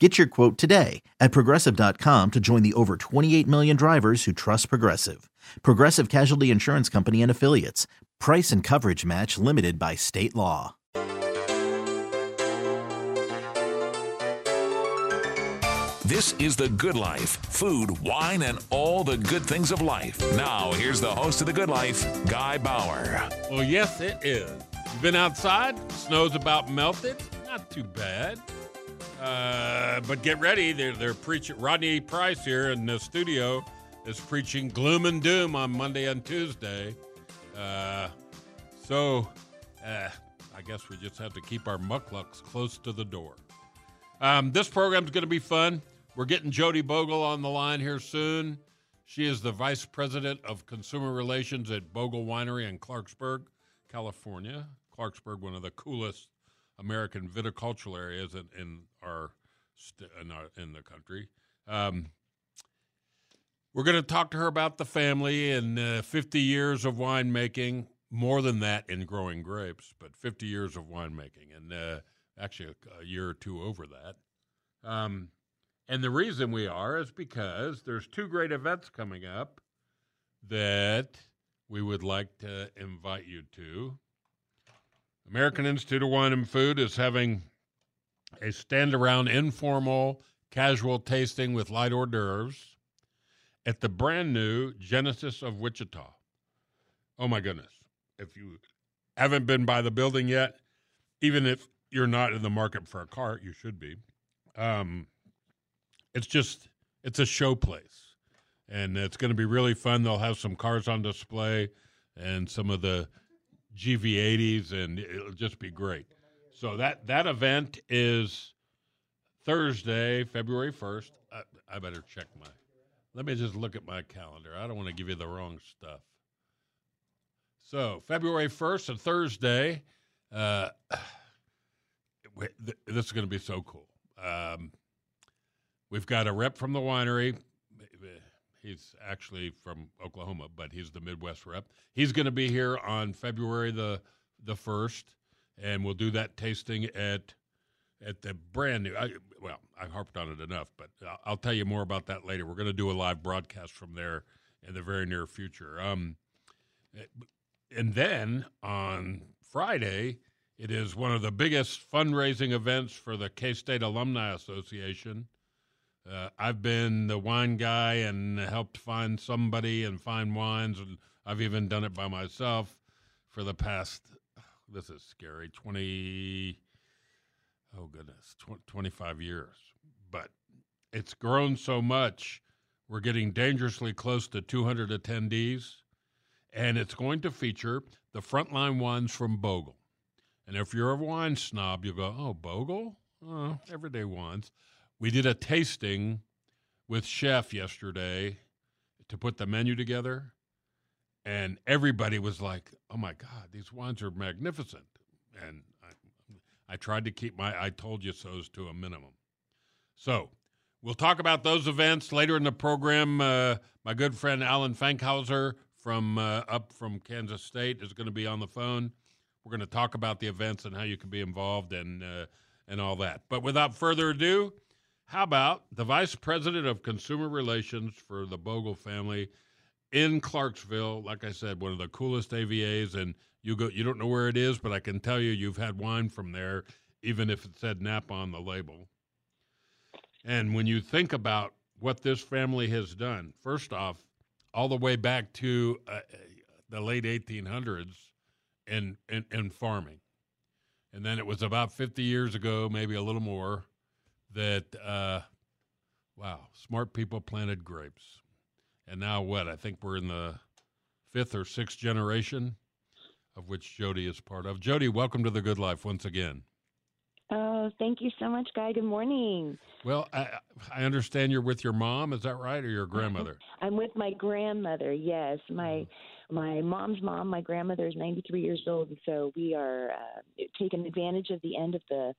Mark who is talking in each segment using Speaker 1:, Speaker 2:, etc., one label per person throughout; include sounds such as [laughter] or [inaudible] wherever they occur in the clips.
Speaker 1: Get your quote today at progressive.com to join the over 28 million drivers who trust Progressive. Progressive Casualty Insurance Company and Affiliates. Price and coverage match limited by state law.
Speaker 2: This is The Good Life food, wine, and all the good things of life. Now, here's the host of The Good Life, Guy Bauer.
Speaker 3: Well, yes, it is. Been outside, snow's about melted. Not too bad. Uh, but get ready. They're, they're preaching. Rodney Price here in the studio is preaching gloom and doom on Monday and Tuesday. Uh, so uh, I guess we just have to keep our mukluks close to the door. Um, this program's going to be fun. We're getting Jody Bogle on the line here soon. She is the vice president of consumer relations at Bogle Winery in Clarksburg, California. Clarksburg, one of the coolest American viticultural areas in, in our in, our, in the country. Um, we're going to talk to her about the family and uh, 50 years of winemaking. More than that in growing grapes, but 50 years of winemaking, and uh, actually a, a, year or two over that. Um, and the reason we are is because there's two great events coming up that we would like to invite you to. American Institute of Wine and Food is having a stand around informal casual tasting with light hors d'oeuvres at the brand new Genesis of Wichita. Oh my goodness. If you haven't been by the building yet, even if you're not in the market for a car, you should be. Um, it's just, it's a show place. And it's going to be really fun. They'll have some cars on display and some of the GV80s, and it'll just be great. So that that event is Thursday, February first. I, I, better check my. Let me just look at my calendar. I don't want to give you the wrong stuff. So February first, and Thursday. Uh, this is going to be so cool. Um, we've got a rep from the winery. He's actually from Oklahoma, but he's the Midwest rep. He's going to be here on February the the first, and we'll do that tasting at at the brand new. I, well, I harped on it enough, but I'll, I'll tell you more about that later. We're going to do a live broadcast from there in the very near future. Um, and then on Friday, it is one of the biggest fundraising events for the K State Alumni Association. Uh, I've been the wine guy and helped find somebody and find wines, and I've even done it by myself for the past. [sighs] This is scary. Twenty. Oh goodness, tw- twenty-five years. But it's grown so much. We're getting dangerously close to 200 attendees, and it's going to feature the frontline wines from Bogle. And if you're a wine snob, you'll go, "Oh, Bogle, oh, everyday wines." We did a tasting with Chef yesterday to put the menu together, and everybody was like, "Oh my God, these wines are magnificent!" And I, I tried to keep my "I told you so's" to a minimum. So we'll talk about those events later in the program. Uh, my good friend Alan Fankhauser from uh, up from Kansas State is going to be on the phone. We're going to talk about the events and how you can be involved and uh, and all that. But without further ado, how about the Vice President of Consumer Relations for the Bogle family in Clarksville? Like I said, one of the coolest AVAs, and you go. You don't know where it is, but I can tell you, you've had wine from there, even if it said Napa on the label. And when you think about what this family has done, first off, all the way back to uh, the late 1800s in, in, in farming. And then it was about 50 years ago, maybe a little more, that, uh, wow, smart people planted grapes. And now what? I think we're in the fifth or sixth generation of which Jody is part of. Jody, welcome to the Good Life once again.
Speaker 4: Oh, thank you so much, Guy. Good morning.
Speaker 3: Well, I, I understand you're with your mom. Is that right, or your grandmother? [laughs]
Speaker 4: I'm with my grandmother. Yes, my mm-hmm. my mom's mom. My grandmother is 93 years old, and so we are uh, taking advantage of the end of the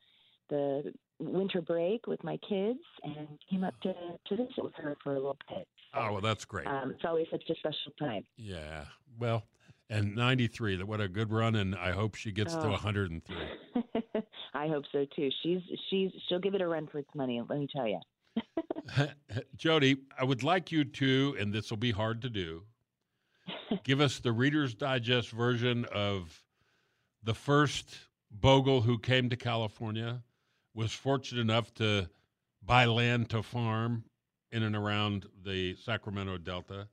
Speaker 4: the winter break with my kids, and came up to to visit with her for a little bit.
Speaker 3: So, oh, well, that's great.
Speaker 4: Um, it's always such a special time.
Speaker 3: Yeah. Well, and 93. What a good run, and I hope she gets oh. to 103. [laughs]
Speaker 4: I hope so too. She's she's she'll give it a run for its money. Let me tell you. [laughs] [laughs]
Speaker 3: Jody, I would like you to, and this will be hard to do, give us the Reader's Digest version of the first Bogle who came to California, was fortunate enough to buy land to farm in and around the Sacramento Delta,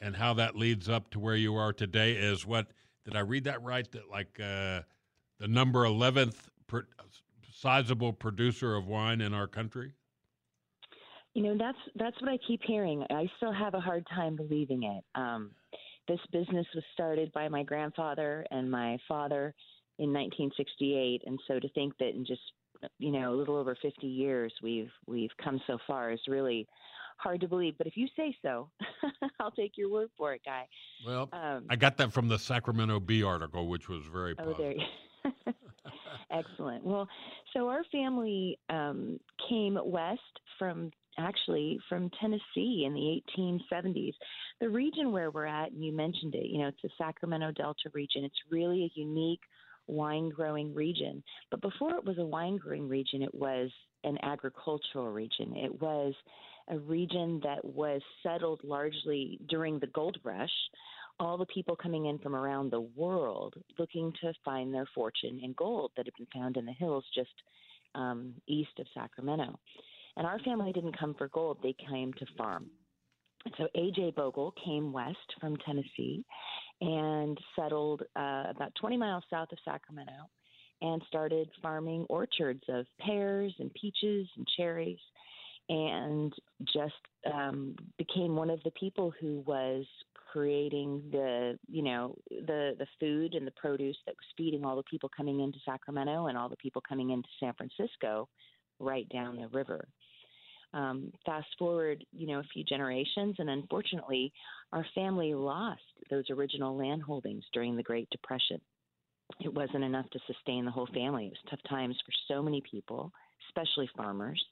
Speaker 3: and how that leads up to where you are today is what did I read that right? That like uh, the number eleventh sizable producer of wine in our country?
Speaker 4: You know, that's that's what I keep hearing. I still have a hard time believing it. Um, this business was started by my grandfather and my father in 1968, and so to think that in just you know a little over 50 years we've we've come so far is really hard to believe. But if you say so, [laughs] I'll take your word for it, Guy.
Speaker 3: Well, um, I got that from the Sacramento Bee article, which was very
Speaker 4: positive. Oh, there. You- [laughs] Excellent. Well, so our family um, came west from actually from Tennessee in the 1870s. The region where we're at, and you mentioned it, you know, it's the Sacramento Delta region. It's really a unique wine growing region. But before it was a wine growing region, it was an agricultural region. It was a region that was settled largely during the gold rush all the people coming in from around the world looking to find their fortune in gold that had been found in the hills just um, east of Sacramento. And our family didn't come for gold, they came to farm. So A.J. Bogle came west from Tennessee and settled uh, about 20 miles south of Sacramento and started farming orchards of pears and peaches and cherries and just um, became one of the people who was creating the you know the the food and the produce that was feeding all the people coming into Sacramento and all the people coming into San Francisco right down the river. Um, fast forward, you know, a few generations, and unfortunately, our family lost those original land holdings during the Great Depression. It wasn't enough to sustain the whole family. It was tough times for so many people, especially farmers.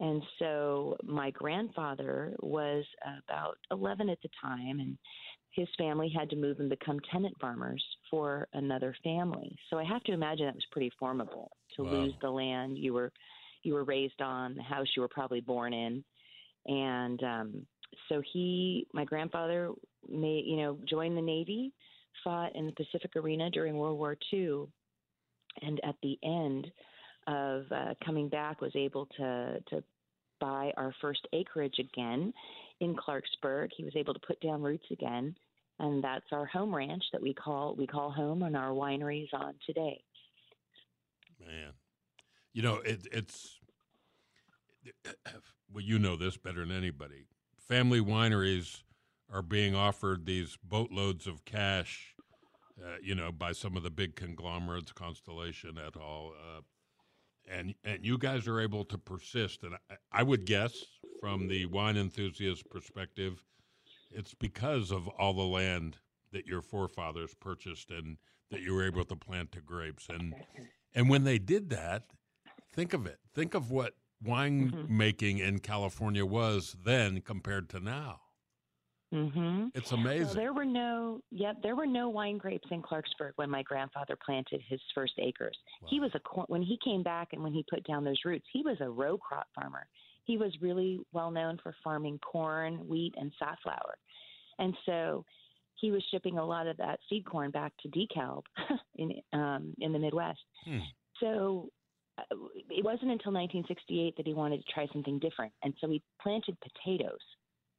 Speaker 4: And so my grandfather was about 11 at the time, and his family had to move and become tenant farmers for another family. So I have to imagine that was pretty formidable to wow. lose the land you were you were raised on, the house you were probably born in, and um, so he, my grandfather, made you know joined the Navy, fought in the Pacific Arena during World War II, and at the end of uh, coming back was able to to buy our first acreage again in Clarksburg. He was able to put down roots again, and that's our home ranch that we call we call home, and our wineries on today.
Speaker 3: Man, you know it, it's [clears throat] well, you know this better than anybody. Family wineries are being offered these boatloads of cash, uh, you know, by some of the big conglomerates, Constellation et al. Uh, and and you guys are able to persist. And I, I would guess, from the wine enthusiast perspective, it's because of all the land that your forefathers purchased and that you were able to plant the grapes. And and when they did that, think of it. Think of what wine mm-hmm. making in California was then compared to now.
Speaker 4: Mm-hmm.
Speaker 3: It's amazing.
Speaker 4: So there were no, yep, there were no wine grapes in Clarksburg when my grandfather planted his first acres. Wow. He was a when he came back and when he put down those roots, he was a row crop farmer. He was really well known for farming corn, wheat, and safflower, and so he was shipping a lot of that seed corn back to DeKalb [laughs] in um, in the Midwest. Hmm. So Uh, it wasn't until 1968 that he wanted to try something different, and so he planted potatoes,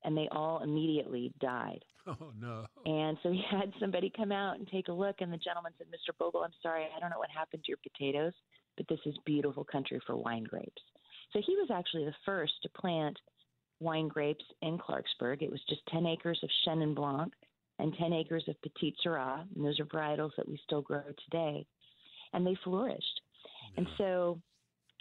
Speaker 4: and they all immediately died. [laughs]
Speaker 3: Oh no!
Speaker 4: And so he had somebody come out and take a look, and the gentleman said, "Mr. Bogle, I'm sorry, I don't know what happened to your potatoes, but this is beautiful country for wine grapes." So he was actually the first to plant wine grapes in Clarksburg. It was just 10 acres of Chenin Blanc and 10 acres of Petite Sirah, and those are varietals that we still grow today, and they flourished. And so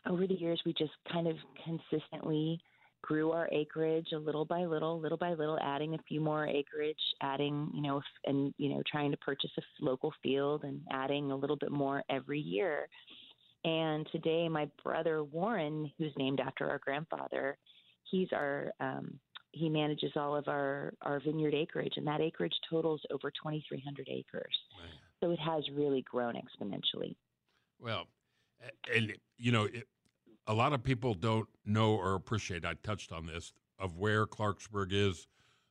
Speaker 4: over the years, we just kind of consistently grew our acreage a little by little, little by little, adding a few more acreage, adding, you know, and, you know, trying to purchase a local field and adding a little bit more every year. And today, my brother Warren, who's named after our grandfather, he's our um, he manages all of our our vineyard acreage, and that acreage totals over 2,300 acres. So it has really grown exponentially.
Speaker 3: Well, and you know, it, a lot of people don't know or appreciate. I touched on this of where Clarksburg is,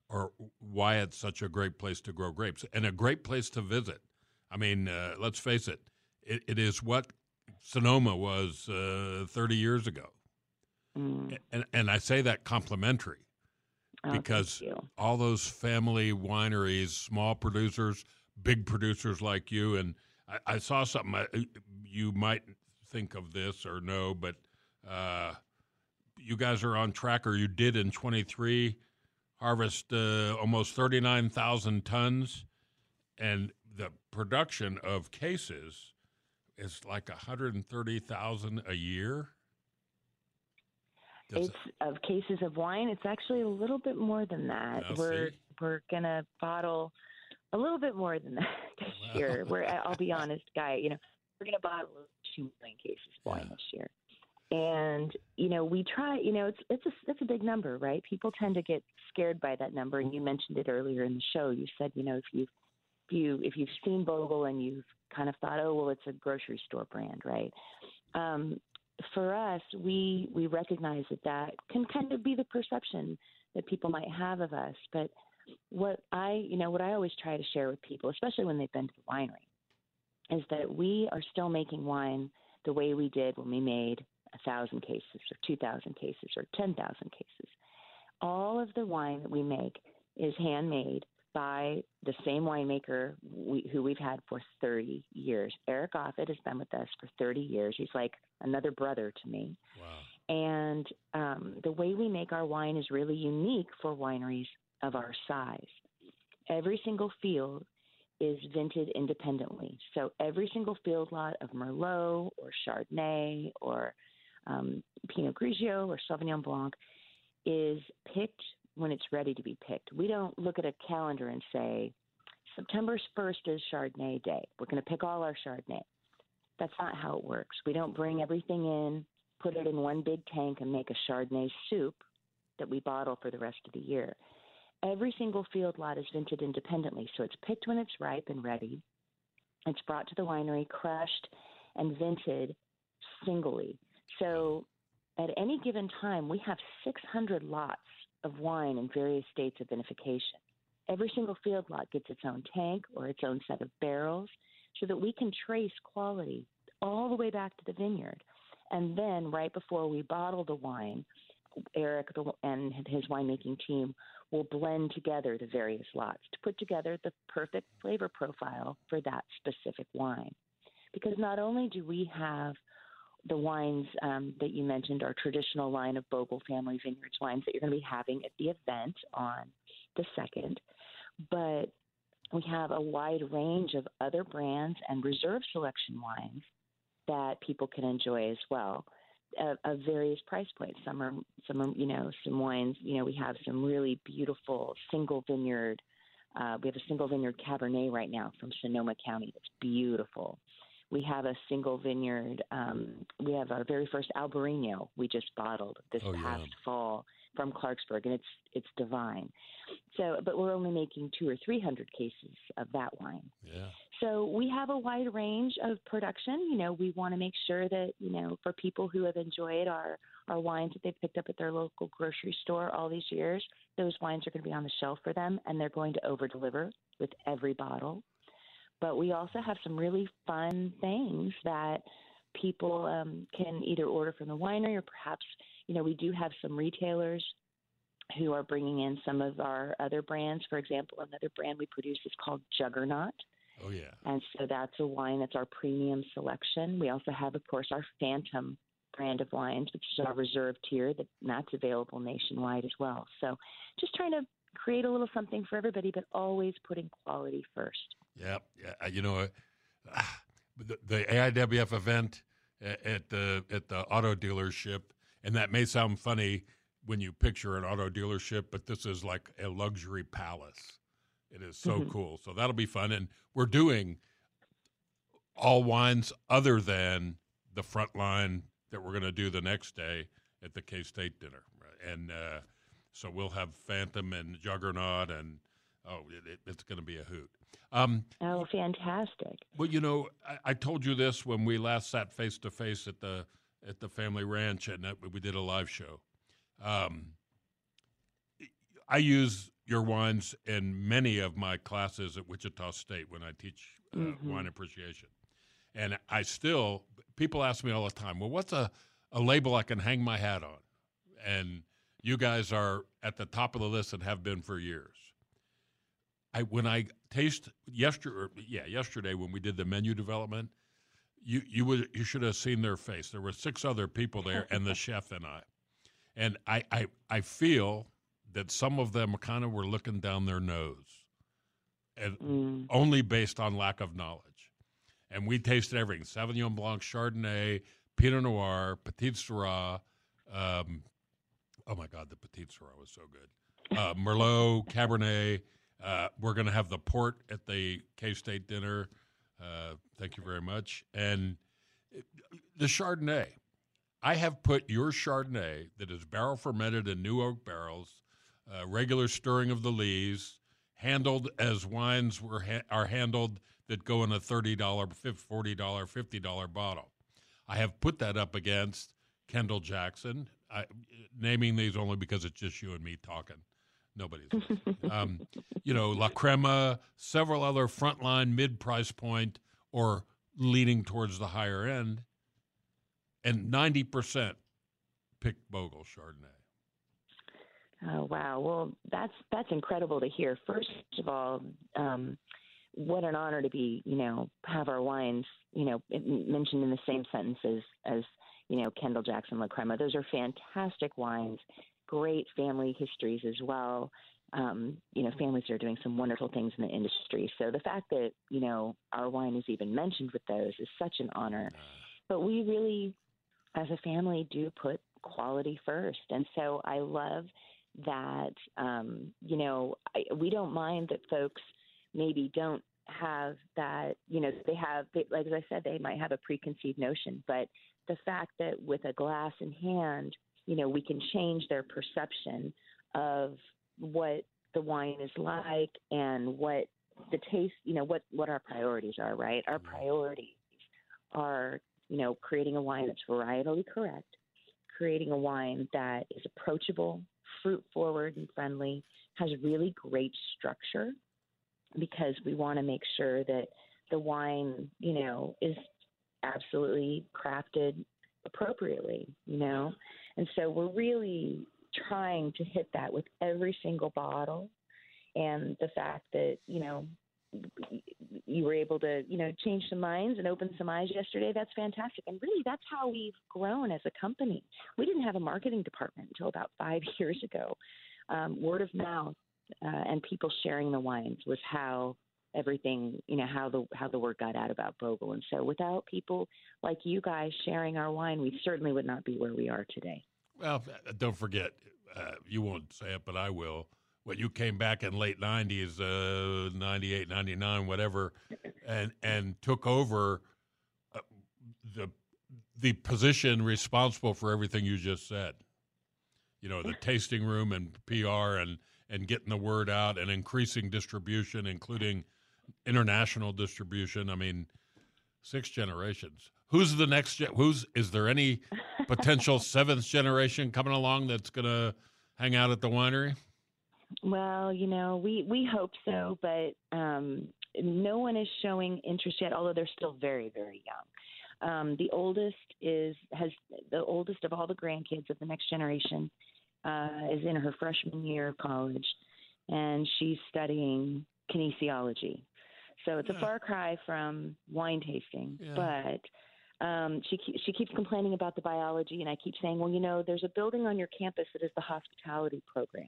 Speaker 3: or why it's such a great place to grow grapes and a great place to visit. I mean, uh, let's face it, it, it is what Sonoma was uh, 30 years ago. Mm. And, and I say that complimentary oh, because all those family wineries, small producers, big producers like you, and I, I saw something I, you might think of this or no, but uh, you guys are on track, or you did in 23 harvest uh, almost 39,000 tons, and the production of cases is like 130,000 a year.
Speaker 4: Does it's it? of cases of wine. It's actually a little bit more than that.
Speaker 3: Now,
Speaker 4: we're
Speaker 3: see?
Speaker 4: we're gonna bottle a little bit more than that [laughs] this wow. year. We're I'll be honest, guy. You know, we're gonna bottle two million cases of wine yeah. this year. And you know, we try. You know, it's it's a it's a big number, right? People tend to get scared by that number, and you mentioned it earlier in the show. You said, you know, if you if you if you've seen Bogle and you've kind of thought, oh well, it's a grocery store brand, right? Um, for us, we we recognize that that can kind of be the perception that people might have of us. But what I, you know, what I always try to share with people, especially when they've been to the winery, is that we are still making wine the way we did when we made a thousand cases or two thousand cases or ten thousand cases. All of the wine that we make is handmade by the same winemaker we, who we've had for 30 years. Eric Aafedt has been with us for 30 years. He's like another brother to me.
Speaker 3: Wow.
Speaker 4: And um, the way we make our wine is really unique for wineries of our size. Every single field is vinted independently. So every single field lot of Merlot or Chardonnay or um, Pinot Grigio or Sauvignon Blanc is picked when it's ready to be picked. We don't look at a calendar and say, September 1st is Chardonnay Day. We're going to pick all our Chardonnay. That's not how it works. We don't bring everything in, put it in one big tank, and make a Chardonnay soup that we bottle for the rest of the year. Every single field lot is vinted independently, so it's picked when it's ripe and ready. It's brought to the winery, crushed, and vinted singly. So at any given time, we have 600 lots of wine in various states of vinification. Every single field lot gets its own tank or its own set of barrels so that we can trace quality all the way back to the vineyard. And then, right before we bottle the wine, Eric and his winemaking team will blend together the various lots to put together the perfect flavor profile for that specific wine. Because not only do we have the wines um, that you mentioned, our traditional line of Bogle Family Vineyards wines that you're going to be having at the event on the second. But we have a wide range of other brands and reserve selection wines that people can enjoy as well. Of, of various price points. Some are, some are, you know, some wines. You know, we have some really beautiful single vineyard. Uh, we have a single vineyard Cabernet right now from Sonoma County. It's beautiful. We have a single vineyard. Um, we have our very first Albarino we just bottled this
Speaker 3: oh,
Speaker 4: past
Speaker 3: yeah.
Speaker 4: fall from Clarksburg, and it's it's divine. So, but we're only making two or three hundred cases of that wine.
Speaker 3: Yeah.
Speaker 4: So we have a wide range of production. You know, we want to make sure that you know for people who have enjoyed our our wines that they've picked up at their local grocery store all these years, those wines are going to be on the shelf for them, and they're going to over deliver with every bottle but we also have some really fun things that people um, can either order from the winery or perhaps, you know, we do have some retailers who are bringing in some of our other brands. For example, another brand we produce is called Juggernaut.
Speaker 3: Oh yeah.
Speaker 4: And so that's a wine that's our premium selection. We also have, of course, our Phantom brand of wines, which is our reserve tier, that that's available nationwide as well. So just trying to create a little something for everybody, but always putting quality first.
Speaker 3: Yeah, yeah. You know, uh, the, the AIWF event at the at the auto dealership, and that may sound funny when you picture an auto dealership, but this is like a luxury palace. It is so mm-hmm. cool. So that'll be fun, and we're doing all wines other than the front line that we're going to do the next day at the K State dinner, and uh, so we'll have Phantom and Juggernaut, and oh, it, it's going to be a hoot.
Speaker 4: Um, oh, fantastic!
Speaker 3: Well, you know, I, I, told you this when we last sat face to face at the at the family ranch, and we did a live show. Um, I use your wines in many of my classes at Wichita State when I teach uh, mm-hmm. wine appreciation, and I still people ask me all the time, well, what's a a label I can hang my hat on? And you guys are at the top of the list and have been for years. I when I taste yesterday, yeah, yesterday when we did the menu development, you you would you should have seen their face. There were six other people there, and the [laughs] chef and I, and I I I feel that some of them kind of were looking down their nose, and mm. only based on lack of knowledge. And we tasted everything: Sauvignon Blanc, Chardonnay, Pinot Noir, Petite Sirah. Um, oh my God, the Petite Sirah was so good. Uh, Merlot, Cabernet. Uh, we're going to have the port at the K State dinner. Uh, thank you very much. And the Chardonnay. I have put your Chardonnay that is barrel fermented in new oak barrels, uh, regular stirring of the lees, handled as wines were ha- are handled that go in a $30, $40, $50 bottle. I have put that up against Kendall Jackson, I, naming these only because it's just you and me talking. Nobody's. um, you know, La Crema, several other frontline mid price point or leaning towards the higher end, and 90% pick Bogle Chardonnay.
Speaker 4: Oh wow! Well, that's that's incredible to hear. First of all, um, what an honor to be, you know, have our wines, you know, mentioned in the same sentences as, you know, Kendall Jackson La Crema. Those are fantastic wines great family histories as well. Um, you know, families are doing some wonderful things in the industry. So the fact that, you know, our wine is even mentioned with those is such an honor. But we really, as a family, do put quality first. And so I love that, um, you know, I, we don't mind that folks maybe don't have that, you know, they have, they, like as I said, they might have a preconceived notion, but the fact that with a glass in hand, you know, we can change their perception of what the wine is like and what the taste, you know, what, what our priorities are, right? Our priorities are, you know, creating a wine that's varietally correct, creating a wine that is approachable, fruit forward and friendly, has really great structure because we want to make sure that the wine, you know, is absolutely crafted appropriately, you know? And so we're really trying to hit that with every single bottle. And the fact that, you know, you were able to, you know, change some minds and open some eyes yesterday, that's fantastic. And really, that's how we've grown as a company. We didn't have a marketing department until about five [laughs] years ago. Um, word of mouth uh, and people sharing the wines was how everything you know how the how the word got out about Bogle and so without people like you guys sharing our wine we certainly would not be where we are today
Speaker 3: well uh, don't forget uh, you won't say it but I will when you came back in late 90s uh 98 99 whatever and and took over uh, the the position responsible for everything you just said you know the tasting room and PR and and getting the word out and increasing distribution including international distribution. I mean, six generations. Who's the next? Who's is there any potential [laughs] seventh generation coming along that's going to hang out at the winery?
Speaker 4: Well, you know, we we hope so, but um, no one is showing interest yet. Although they're still very very young. Um, the oldest is has the oldest of all the grandkids of the next generation uh, is in her freshman year of college, and she's studying kinesiology. So it's a far cry from wine tasting,
Speaker 3: Yeah.
Speaker 4: but um, she she keeps complaining about the biology, and I keep saying, well, you know, there's a building on your campus that is the hospitality program.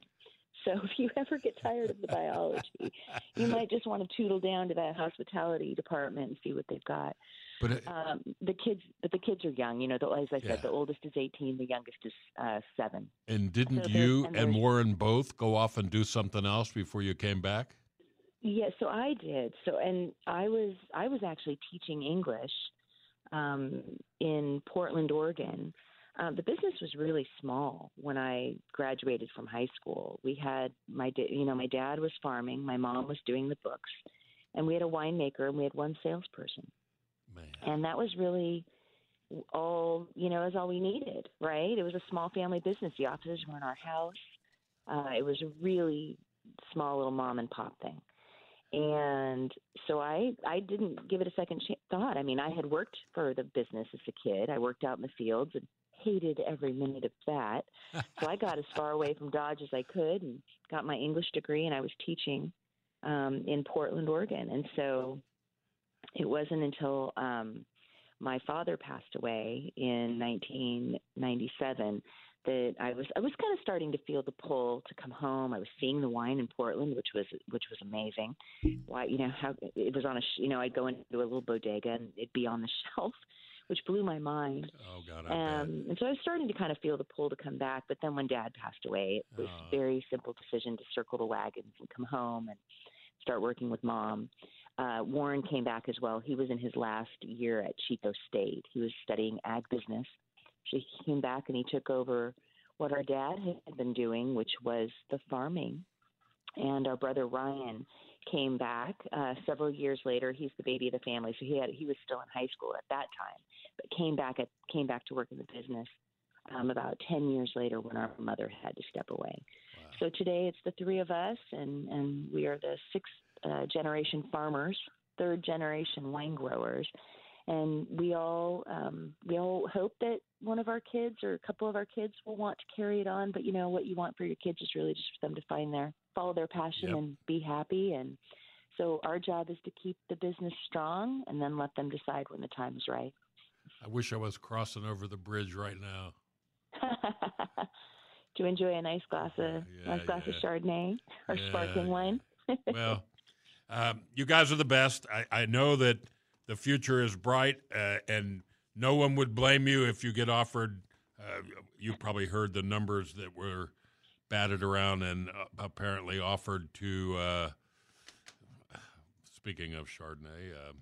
Speaker 4: So [laughs] if you ever get tired of the biology, you might just want to tootle down to that hospitality department and see what they've got.
Speaker 3: But it,
Speaker 4: Um, the kids, but the kids are young. You know, the, as I said,
Speaker 3: Yeah.
Speaker 4: the oldest is 18, the youngest is uh, seven.
Speaker 3: and didn't
Speaker 4: so
Speaker 3: you
Speaker 4: and
Speaker 3: and Warren both go off and do something else before you came back?
Speaker 4: Yeah, so I did. So, and I was I was actually teaching English um, in Portland, Oregon. Uh, the business was really small when I graduated from high school. We had my, da- you know, my dad was farming, my mom was doing the books, and we had a winemaker and we had one salesperson,
Speaker 3: Man.
Speaker 4: and that was really all you know is all we needed, right? It was a small family business. The offices were in our house. Uh, it was a really small little mom and pop thing and so I I didn't give it a second thought. I mean, I had worked for the business as a kid. I worked out in the fields and hated every minute of that. [laughs] so I got as far away from Dodge as I could and got my English degree. And I was teaching um, in Portland, Oregon. And so it wasn't until um, my father passed away in 1997 that I was I was kind of starting to feel the pull to come home. I was seeing the wine in Portland, which was which was amazing. Why you know how it was on a sh- you know I'd go into a little bodega and it'd be on the [laughs] shelf, which blew my mind.
Speaker 3: Oh God, I bet.
Speaker 4: Um, and so I was starting to kind of feel the pull to come back. But then when Dad passed away, it was
Speaker 3: Oh.
Speaker 4: a very simple decision to circle the wagons and come home and start working with Mom. Uh, Warren came back as well. He was in his last year at Chico State. He was studying ag business. So he came back and he took over what our dad had been doing, which was the farming. And our brother Ryan came back uh, several years later. He's the baby of the family, so he had he was still in high school at that time, but came back at came back to work in the business um, about ten years later when our mother had to step away. So today it's the three of us, and and we are the sixth uh, generation farmers, third generation wine growers, and we all um, we all hope that one of our kids or a couple of our kids will want to carry it on. But you know what you want for your kids is really just for them to find their follow their passion
Speaker 3: Yep.
Speaker 4: and be happy. And so our job is to keep the business strong, and then let them decide when the time is right.
Speaker 3: I wish I was crossing over the bridge right now. [laughs]
Speaker 4: to enjoy a nice glass of
Speaker 3: Yeah,
Speaker 4: nice glass
Speaker 3: yeah.
Speaker 4: of Chardonnay or sparkling wine. [laughs]
Speaker 3: well, um, you guys are the best. I, I know that the future is bright, uh, and no one would blame you if you get offered. Uh, you probably heard the numbers that were batted around and uh, apparently offered to. Uh, speaking of Chardonnay, um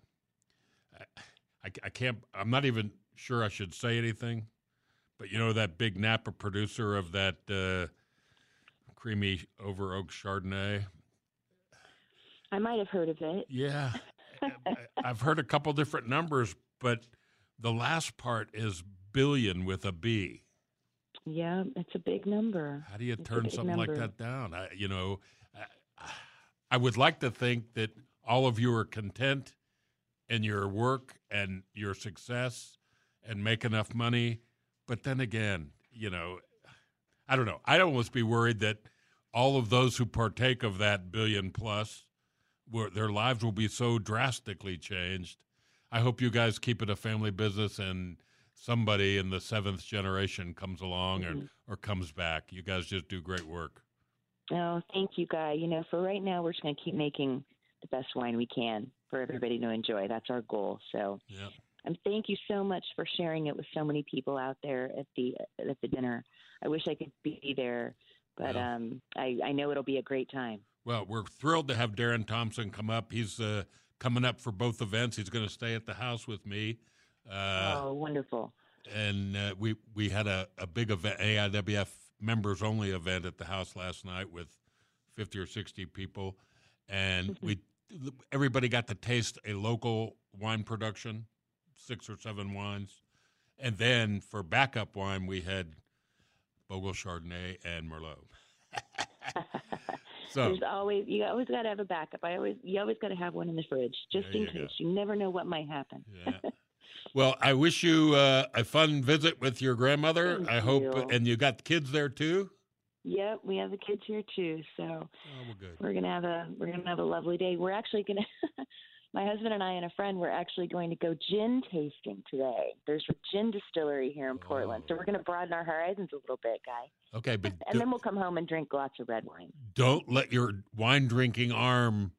Speaker 3: I, I can't. I'm not even sure I should say anything, but you know that big Napa producer of that uh, creamy over oak Chardonnay.
Speaker 4: I might have heard of it.
Speaker 3: Yeah, I've heard a couple different numbers, but the last part is billion with a B.
Speaker 4: Yeah, it's a big number.
Speaker 3: How do you
Speaker 4: It's
Speaker 3: turn something like that down? I, you know, I, I would like to think that all of you are content in your work and your success and make enough money. But then again, you know, I don't know. I'd almost be worried that all of those who partake of that billion plus, their lives will be so drastically changed. I hope you guys keep it a family business and somebody in the seventh generation comes along
Speaker 4: Mhm.
Speaker 3: or, or comes back. You guys just do great work.
Speaker 4: Oh, thank you, Guy. You know, for right now, we're just going to keep making the best wine we can for everybody to enjoy. That's our goal. So,
Speaker 3: Yeah.
Speaker 4: and thank you so much for sharing it with so many people out there at the at the dinner. I wish I could be there, but
Speaker 3: Yeah.
Speaker 4: um, I, I know it'll be a great time.
Speaker 3: Well, we're thrilled to have Darren Thompson come up. He's uh, coming up for both events. He's going to stay at the house with me. Uh,
Speaker 4: oh, wonderful.
Speaker 3: and uh, we we had a, a big event, AIWF members only event at the house last night with fifty or sixty people, and we everybody got to taste a local wine production, six or seven wines, and then for backup wine we had Bogle Chardonnay and Merlot. [laughs] so
Speaker 4: There's always you always got to have a backup. I always you always got to have one in the fridge just
Speaker 3: There
Speaker 4: in
Speaker 3: you go.
Speaker 4: case. You never know what might happen.
Speaker 3: yeah. [laughs] Well, I wish you uh, a fun visit with your grandmother.
Speaker 4: Thank
Speaker 3: I hope,
Speaker 4: you.
Speaker 3: and you got the kids there too.
Speaker 4: Yep, we have the kids here too, so
Speaker 3: Oh, good.
Speaker 4: we're gonna have a we're gonna have a lovely day. We're actually gonna. [laughs] My husband and I and a friend we're actually going to go gin tasting today. There's a gin distillery here in Portland, so we're going to broaden our horizons a little bit, guy.
Speaker 3: Okay, but [laughs]
Speaker 4: And then we'll come home and drink lots of red wine.
Speaker 3: don't let your wine drinking arm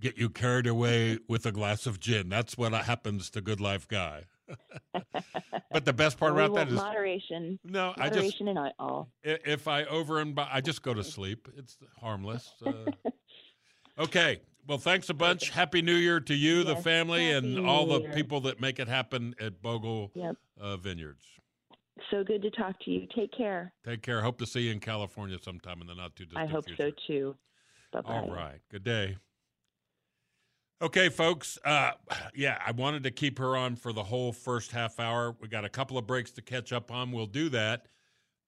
Speaker 3: get you carried away with a glass of gin. That's what happens to Good Life Guy. [laughs] but the best part about that is
Speaker 4: moderation,
Speaker 3: no, I just
Speaker 4: moderation in all.
Speaker 3: if I over and I just go to sleep. It's harmless. Uh, [laughs] okay. Well, thanks a bunch. Happy New Year to you, the
Speaker 4: Yes,
Speaker 3: family, and
Speaker 4: Happy
Speaker 3: all
Speaker 4: New
Speaker 3: the people that make it happen at Bogle
Speaker 4: Yep.
Speaker 3: uh, Vineyards.
Speaker 4: So good to talk to you. Take care.
Speaker 3: Take care. Hope to see you in California sometime in the not too distant future.
Speaker 4: I hope
Speaker 3: future.
Speaker 4: so too. Bye bye.
Speaker 3: All right. Good day. Okay, folks. Uh, yeah, I wanted to keep her on for the whole first half hour. We got a couple of breaks to catch up on. We'll do that.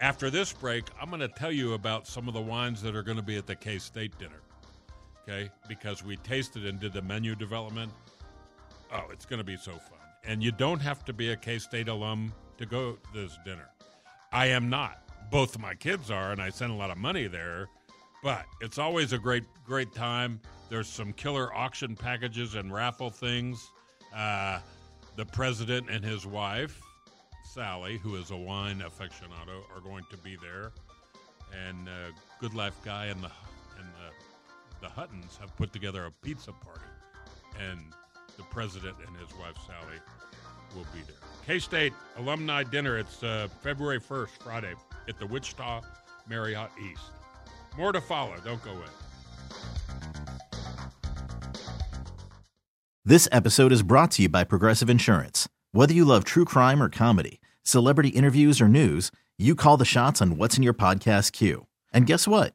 Speaker 3: After this break, I'm going to tell you about some of the wines that are going to be at the K State dinner. Okay, because we tasted and did the menu development. Oh, it's going to be so fun. And you don't have to be a K State alum to go to this dinner. I am not. Both my kids are, and I send a lot of money there. But it's always a great, great time. There's some killer auction packages and raffle things. Uh, the president and his wife, Sally, who is a wine aficionado, are going to be there. And uh, Good Life Guy and the the, Huttons have put together a pizza party, and the president and his wife Sally will be there. K State alumni dinner. It's uh, February 1st, Friday, at the Wichita Marriott East. More to follow. Don't go in.
Speaker 1: This episode is brought to you by Progressive Insurance. Whether you love true crime or comedy, celebrity interviews or news, you call the shots on what's in your podcast queue. And guess what?